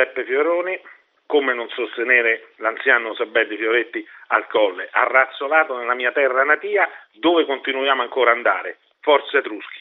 Giuseppe Fioroni, come non sostenere l'anziano Sabelli Fioretti al colle, arrazzolato nella mia terra natia, dove continuiamo ancora ad andare. Forza Etruschi!